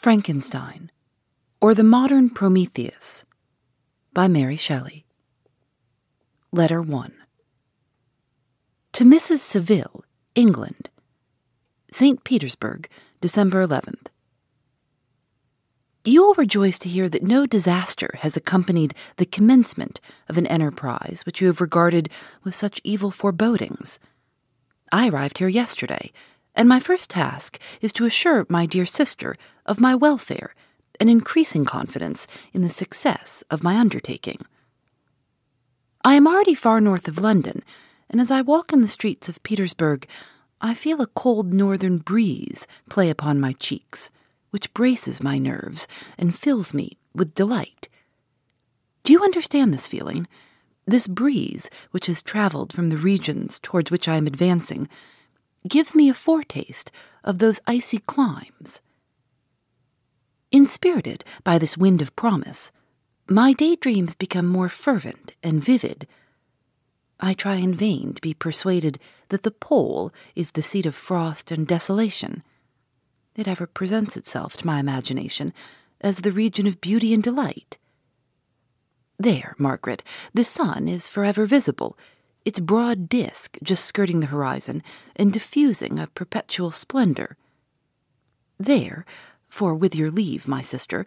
Frankenstein, or The Modern Prometheus, by Mary Shelley. Letter 1. To Mrs. Saville, England, St. Petersburg, December 11th. You will rejoice to hear that no disaster has accompanied the commencement of an enterprise which you have regarded with such evil forebodings. I arrived here yesterday and my first task is to assure my dear sister of my welfare and increasing confidence in the success of my undertaking. I am already far north of London, and as I walk in the streets of Petersburg, I feel a cold northern breeze play upon my cheeks, which braces my nerves and fills me with delight. Do you understand this feeling? This breeze, which has traveled from the regions towards which I am advancing, gives me a foretaste of those icy climes. Inspirited by this wind of promise, my daydreams become more fervent and vivid. I try in vain to be persuaded that the pole is the seat of frost and desolation. It ever presents itself to my imagination as the region of beauty and delight. There, Margaret, the sun is forever visible its broad disk just skirting the horizon and diffusing a perpetual splendor. There, for with your leave, my sister,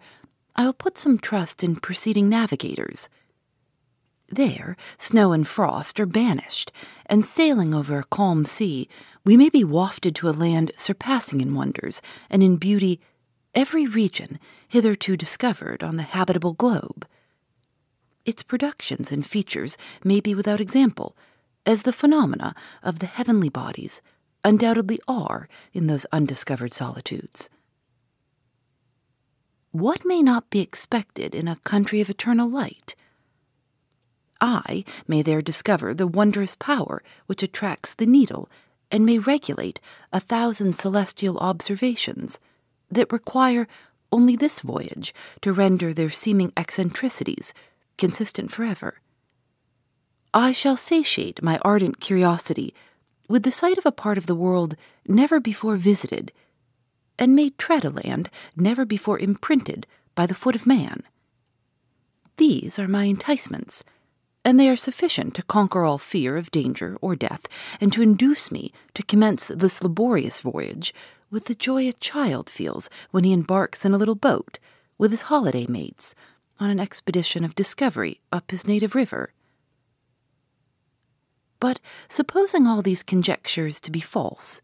I will put some trust in preceding navigators. There, snow and frost are banished, and sailing over a calm sea, we may be wafted to a land surpassing in wonders and in beauty every region hitherto discovered on the habitable globe. Its productions and features may be without example, as the phenomena of the heavenly bodies undoubtedly are in those undiscovered solitudes. What may not be expected in a country of eternal light? I may there discover the wondrous power which attracts the needle and may regulate a thousand celestial observations that require only this voyage to render their seeming eccentricities consistent forever. I shall satiate my ardent curiosity with the sight of a part of the world never before visited, and may tread a land never before imprinted by the foot of man. These are my enticements, and they are sufficient to conquer all fear of danger or death, and to induce me to commence this laborious voyage with the joy a child feels when he embarks in a little boat with his holiday mates on an expedition of discovery up his native river. But supposing all these conjectures to be false,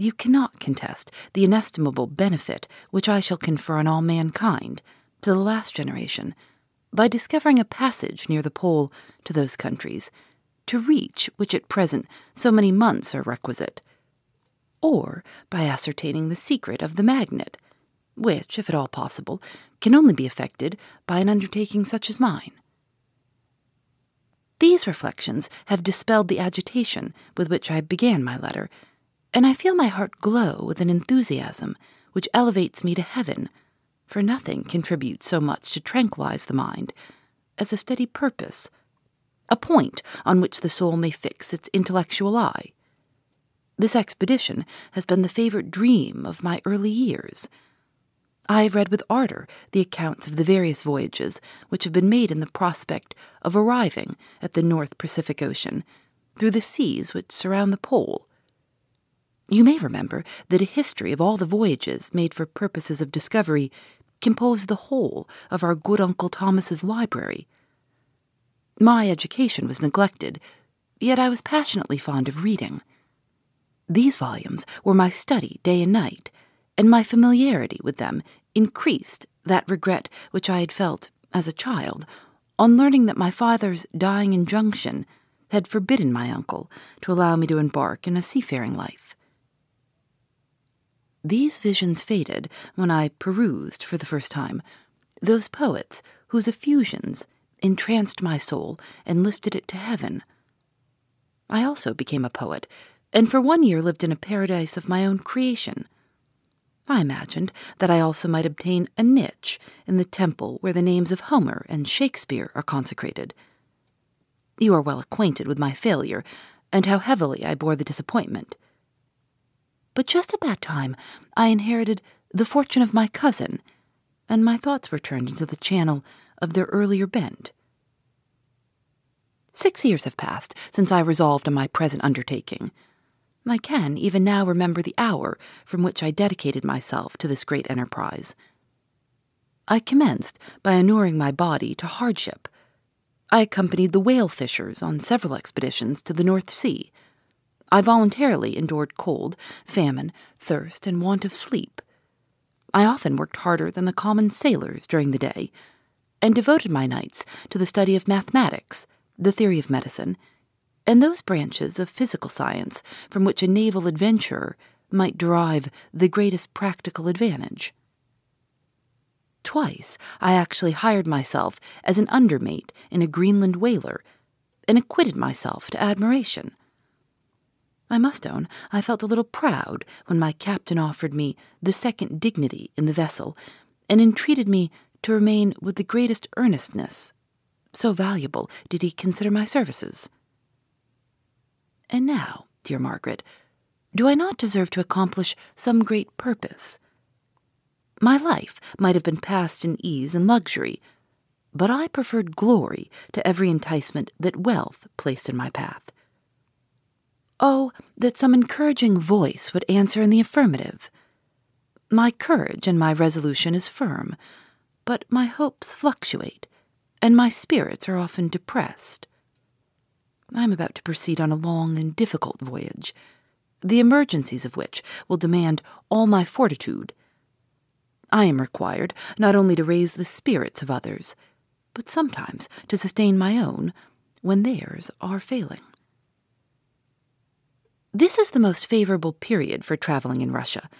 you cannot contest the inestimable benefit which I shall confer on all mankind, to the last generation, by discovering a passage near the pole to those countries, to reach which at present so many months are requisite, or by ascertaining the secret of the magnet, which, if at all possible, can only be effected by an undertaking such as mine. These reflections have dispelled the agitation with which I began my letter, and I feel my heart glow with an enthusiasm which elevates me to heaven, for nothing contributes so much to tranquilize the mind as a steady purpose, a point on which the soul may fix its intellectual eye. This expedition has been the favorite dream of my early years. I have read with ardor the accounts of the various voyages which have been made in the prospect of arriving at the North Pacific Ocean through the seas which surround the pole. You may remember that a history of all the voyages made for purposes of discovery composed the whole of our good Uncle Thomas's library. My education was neglected, yet I was passionately fond of reading. These volumes were my study day and night and my familiarity with them increased that regret which I had felt as a child on learning that my father's dying injunction had forbidden my uncle to allow me to embark in a seafaring life. These visions faded when I perused for the first time those poets whose effusions entranced my soul and lifted it to heaven. I also became a poet, and for one year lived in a paradise of my own creation. I imagined that I also might obtain a niche in the temple where the names of Homer and Shakespeare are consecrated. You are well acquainted with my failure, and how heavily I bore the disappointment. But just at that time, I inherited the fortune of my cousin, and my thoughts were turned into the channel of their earlier bent. Six years have passed since I resolved on my present undertaking. I can even now remember the hour from which I dedicated myself to this great enterprise. I commenced by inuring my body to hardship. I accompanied the whale fishers on several expeditions to the North Sea. I voluntarily endured cold, famine, thirst, and want of sleep. I often worked harder than the common sailors during the day, and devoted my nights to the study of mathematics, the theory of medicine, and those branches of physical science from which a naval adventurer might derive the greatest practical advantage. Twice I actually hired myself as an undermate in a Greenland whaler, and acquitted myself to admiration. I must own I felt a little proud when my captain offered me the second dignity in the vessel, and entreated me to remain with the greatest earnestness. So valuable did he consider my services. And now, dear Margaret, do I not deserve to accomplish some great purpose? My life might have been passed in ease and luxury, but I preferred glory to every enticement that wealth placed in my path. Oh, that some encouraging voice would answer in the affirmative. My courage and my resolution is firm, but my hopes fluctuate, and my spirits are often depressed. I am about to proceed on a long and difficult voyage, the emergencies of which will demand all my fortitude. I am required not only to raise the spirits of others, but sometimes to sustain my own when theirs are failing. This is the most favorable period for traveling in Russia.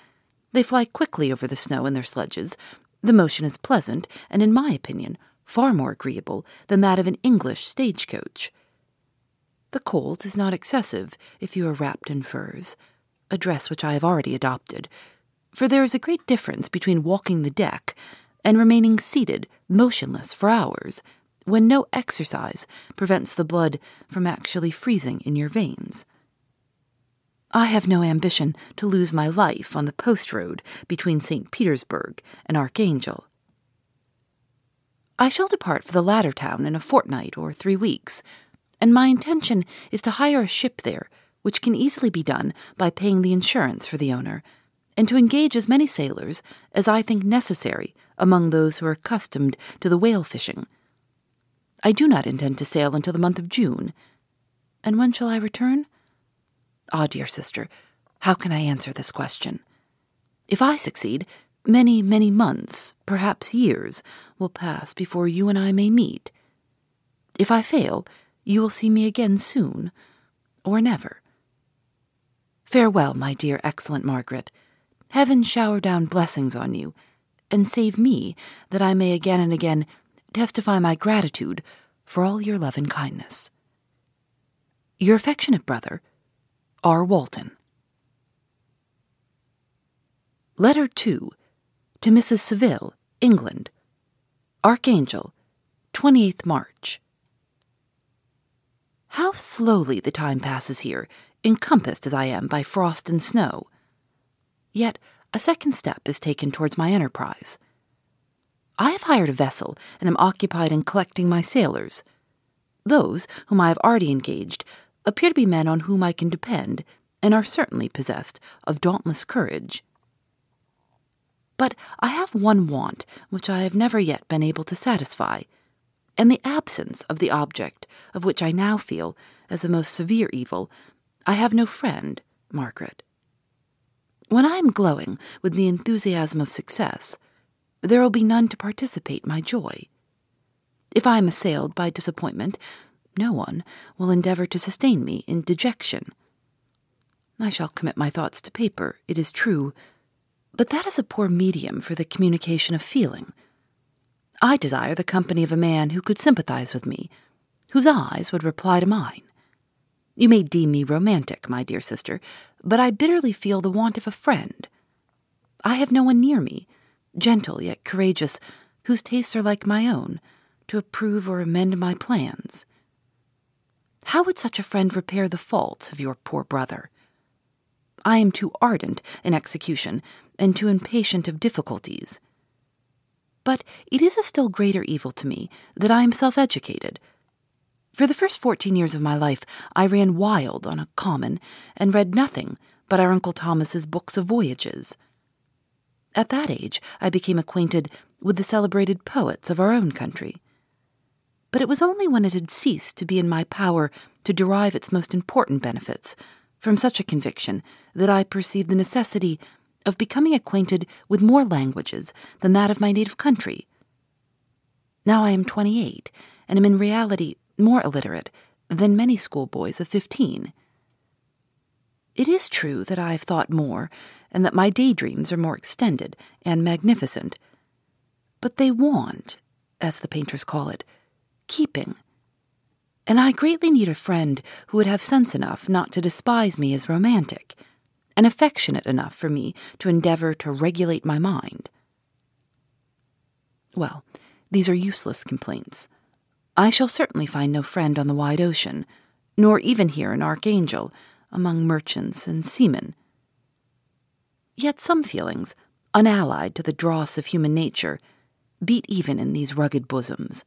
They fly quickly over the snow in their sledges. The motion is pleasant, and in my opinion, far more agreeable than that of an English stagecoach. The cold is not excessive if you are wrapped in furs, a dress which I have already adopted, for there is a great difference between walking the deck and remaining seated, motionless, for hours, when no exercise prevents the blood from actually freezing in your veins. I have no ambition to lose my life on the post road between St. Petersburg and Archangel. I shall depart for the latter town in a fortnight or three weeks and my intention is to hire a ship there, which can easily be done by paying the insurance for the owner, and to engage as many sailors as I think necessary among those who are accustomed to the whale fishing. I do not intend to sail until the month of June. And when shall I return? Ah, dear sister, how can I answer this question? If I succeed, many, many months, perhaps years, will pass before you and I may meet. If I fail, you will see me again soon, or never. Farewell, my dear, excellent Margaret. Heaven shower down blessings on you, and save me that I may again and again testify my gratitude for all your love and kindness. Your affectionate brother, R. Walton. Letter 2 to Mrs. Saville, England. Archangel, 28th March. How slowly the time passes here, encompassed as I am by frost and snow. Yet a second step is taken towards my enterprise. I have hired a vessel and am occupied in collecting my sailors. Those whom I have already engaged appear to be men on whom I can depend and are certainly possessed of dauntless courage. But I have one want which I have never yet been able to satisfy and the absence of the object of which I now feel as the most severe evil, I have no friend, Margaret. When I am glowing with the enthusiasm of success, there will be none to participate my joy. If I am assailed by disappointment, no one will endeavor to sustain me in dejection. I shall commit my thoughts to paper, it is true, but that is a poor medium for the communication of feeling. I desire the company of a man who could sympathize with me, whose eyes would reply to mine. You may deem me romantic, my dear sister, but I bitterly feel the want of a friend. I have no one near me, gentle yet courageous, whose tastes are like my own, to approve or amend my plans. How would such a friend repair the faults of your poor brother? I am too ardent in execution and too impatient of difficulties. But it is a still greater evil to me that I am self educated. For the first fourteen years of my life, I ran wild on a common and read nothing but our Uncle Thomas's books of voyages. At that age, I became acquainted with the celebrated poets of our own country. But it was only when it had ceased to be in my power to derive its most important benefits from such a conviction that I perceived the necessity of becoming acquainted with more languages than that of my native country. Now I am twenty eight, and am in reality more illiterate than many schoolboys of fifteen. It is true that I have thought more, and that my daydreams are more extended and magnificent, but they want, as the painters call it, keeping. And I greatly need a friend who would have sense enough not to despise me as romantic and affectionate enough for me to endeavor to regulate my mind. Well, these are useless complaints. I shall certainly find no friend on the wide ocean, nor even here in Archangel, among merchants and seamen. Yet some feelings, unallied to the dross of human nature, beat even in these rugged bosoms.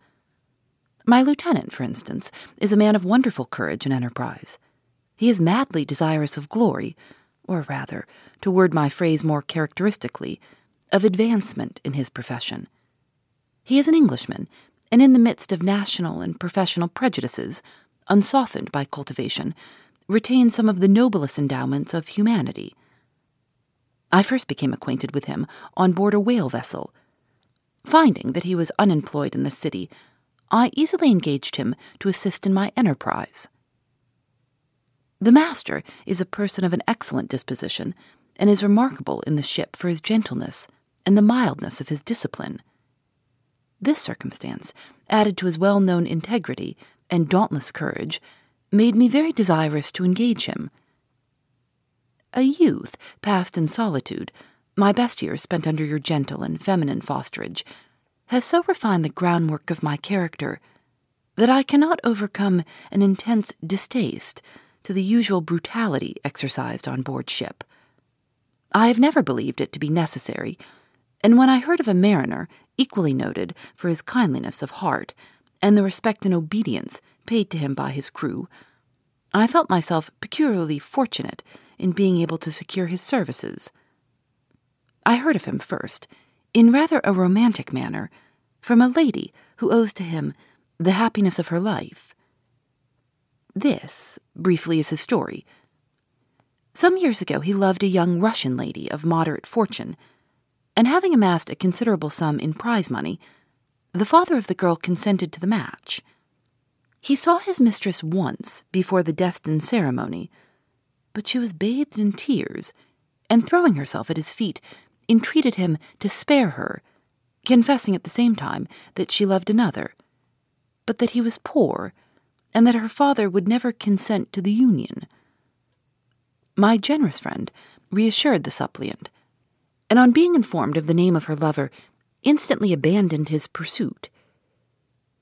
My lieutenant, for instance, is a man of wonderful courage and enterprise. He is madly desirous of glory, or rather, to word my phrase more characteristically, of advancement in his profession. He is an Englishman, and in the midst of national and professional prejudices, unsoftened by cultivation, retains some of the noblest endowments of humanity. I first became acquainted with him on board a whale vessel. Finding that he was unemployed in the city, I easily engaged him to assist in my enterprise. The master is a person of an excellent disposition, and is remarkable in the ship for his gentleness and the mildness of his discipline. This circumstance, added to his well known integrity and dauntless courage, made me very desirous to engage him. A youth passed in solitude, my best years spent under your gentle and feminine fosterage, has so refined the groundwork of my character that I cannot overcome an intense distaste to the usual brutality exercised on board ship. I have never believed it to be necessary, and when I heard of a mariner equally noted for his kindliness of heart and the respect and obedience paid to him by his crew, I felt myself peculiarly fortunate in being able to secure his services. I heard of him first, in rather a romantic manner, from a lady who owes to him the happiness of her life. This, briefly, is his story. Some years ago, he loved a young Russian lady of moderate fortune, and having amassed a considerable sum in prize money, the father of the girl consented to the match. He saw his mistress once before the destined ceremony, but she was bathed in tears, and throwing herself at his feet, entreated him to spare her, confessing at the same time that she loved another, but that he was poor and that her father would never consent to the union. My generous friend reassured the suppliant, and on being informed of the name of her lover, instantly abandoned his pursuit.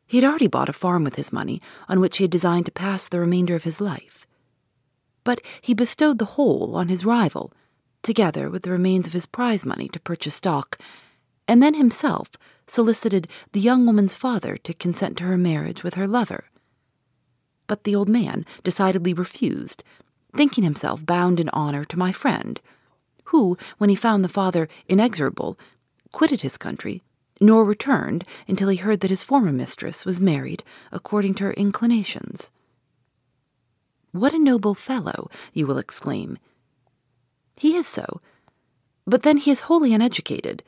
He had already bought a farm with his money, on which he had designed to pass the remainder of his life. But he bestowed the whole on his rival, together with the remains of his prize money to purchase stock, and then himself solicited the young woman's father to consent to her marriage with her lover but the old man decidedly refused, thinking himself bound in honor to my friend, who, when he found the father inexorable, quitted his country, nor returned until he heard that his former mistress was married according to her inclinations. What a noble fellow, you will exclaim. He is so, But then he is wholly uneducated,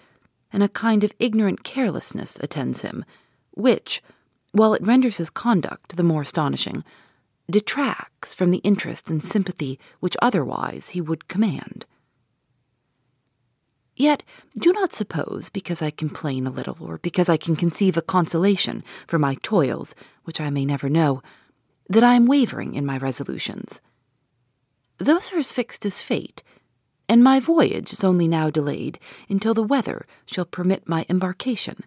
and a kind of ignorant carelessness attends him, which, while it renders his conduct the more astonishing, detracts from the interest and sympathy which otherwise he would command. Yet do not suppose, because I complain a little, or because I can conceive a consolation for my toils, which I may never know, that I am wavering in my resolutions. Those are as fixed as fate, and my voyage is only now delayed until the weather shall permit my embarkation.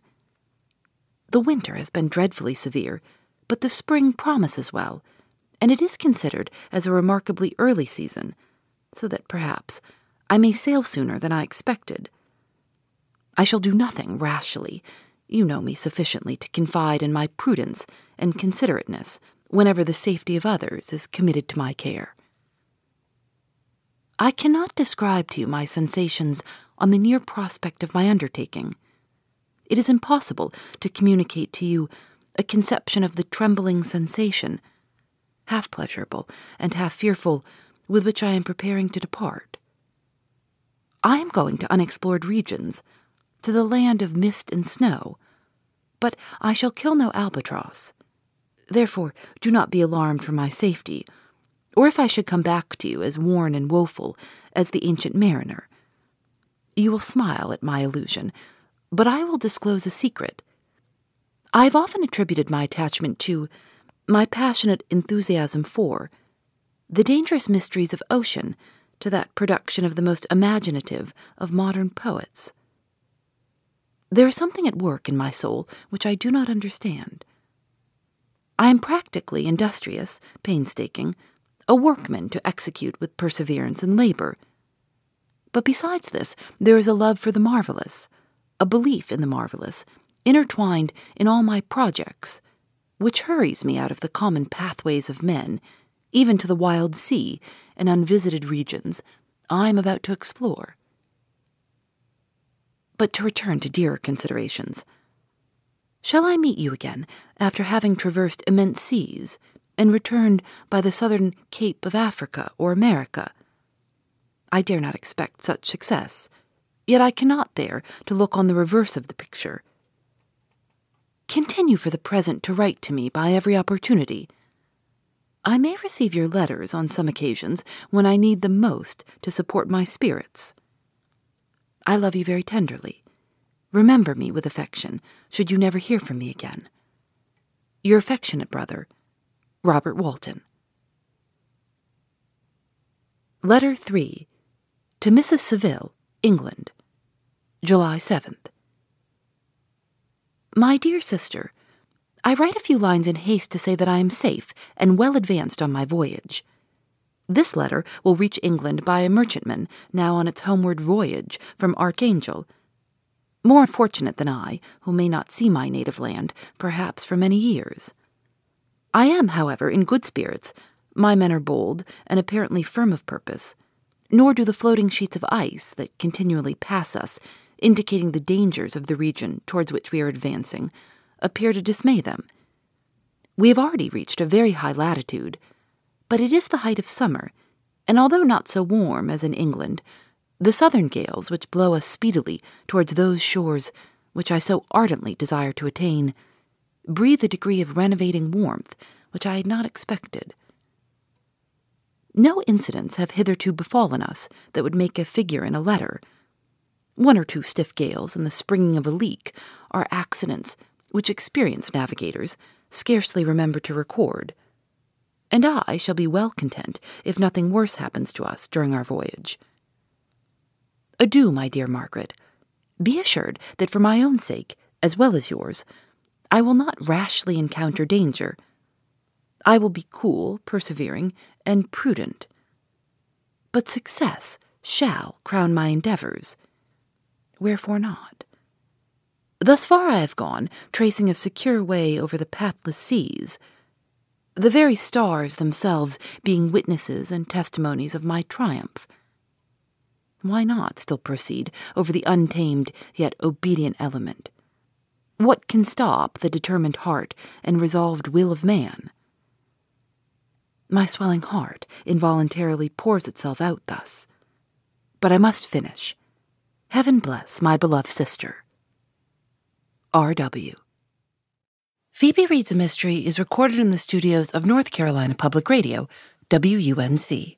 The winter has been dreadfully severe, but the spring promises well, and it is considered as a remarkably early season, so that perhaps I may sail sooner than I expected. I shall do nothing rashly. You know me sufficiently to confide in my prudence and considerateness whenever the safety of others is committed to my care. I cannot describe to you my sensations on the near prospect of my undertaking. It is impossible to communicate to you a conception of the trembling sensation, half pleasurable and half fearful, with which I am preparing to depart. I am going to unexplored regions, to the land of mist and snow, but I shall kill no albatross. Therefore, do not be alarmed for my safety, or if I should come back to you as worn and woeful as the ancient mariner. You will smile at my illusion, but I will disclose a secret. I have often attributed my attachment to, my passionate enthusiasm for, the dangerous mysteries of ocean to that production of the most imaginative of modern poets. There is something at work in my soul which I do not understand. I am practically industrious, painstaking, a workman to execute with perseverance and labor. But besides this, there is a love for the marvelous, a belief in the marvelous, intertwined in all my projects, which hurries me out of the common pathways of men, even to the wild sea and unvisited regions I am about to explore. But to return to dearer considerations. Shall I meet you again after having traversed immense seas and returned by the southern Cape of Africa or America? I dare not expect such success, yet I cannot bear to look on the reverse of the picture. Continue for the present to write to me by every opportunity. I may receive your letters on some occasions when I need them most to support my spirits. I love you very tenderly. Remember me with affection, should you never hear from me again. Your affectionate brother, Robert Walton. Letter 3 to Mrs. Saville, England, July 7th. My dear sister, I write a few lines in haste to say that I am safe and well advanced on my voyage. This letter will reach England by a merchantman now on its homeward voyage from Archangel more fortunate than I, who may not see my native land, perhaps for many years. I am, however, in good spirits. My men are bold and apparently firm of purpose, nor do the floating sheets of ice that continually pass us, indicating the dangers of the region towards which we are advancing, appear to dismay them. We have already reached a very high latitude, but it is the height of summer, and although not so warm as in England, the southern gales which blow us speedily towards those shores which I so ardently desire to attain breathe a degree of renovating warmth which I had not expected. No incidents have hitherto befallen us that would make a figure in a letter. One or two stiff gales and the springing of a leak are accidents which experienced navigators scarcely remember to record. And I shall be well content if nothing worse happens to us during our voyage. Adieu, my dear Margaret. Be assured that for my own sake, as well as yours, I will not rashly encounter danger. I will be cool, persevering, and prudent. But success shall crown my endeavors. Wherefore not? Thus far I have gone, tracing a secure way over the pathless seas, the very stars themselves being witnesses and testimonies of my triumph. Why not still proceed over the untamed yet obedient element? What can stop the determined heart and resolved will of man? My swelling heart involuntarily pours itself out thus. But I must finish. Heaven bless my beloved sister. R.W. Phoebe Reads a Mystery is recorded in the studios of North Carolina Public Radio, WUNC.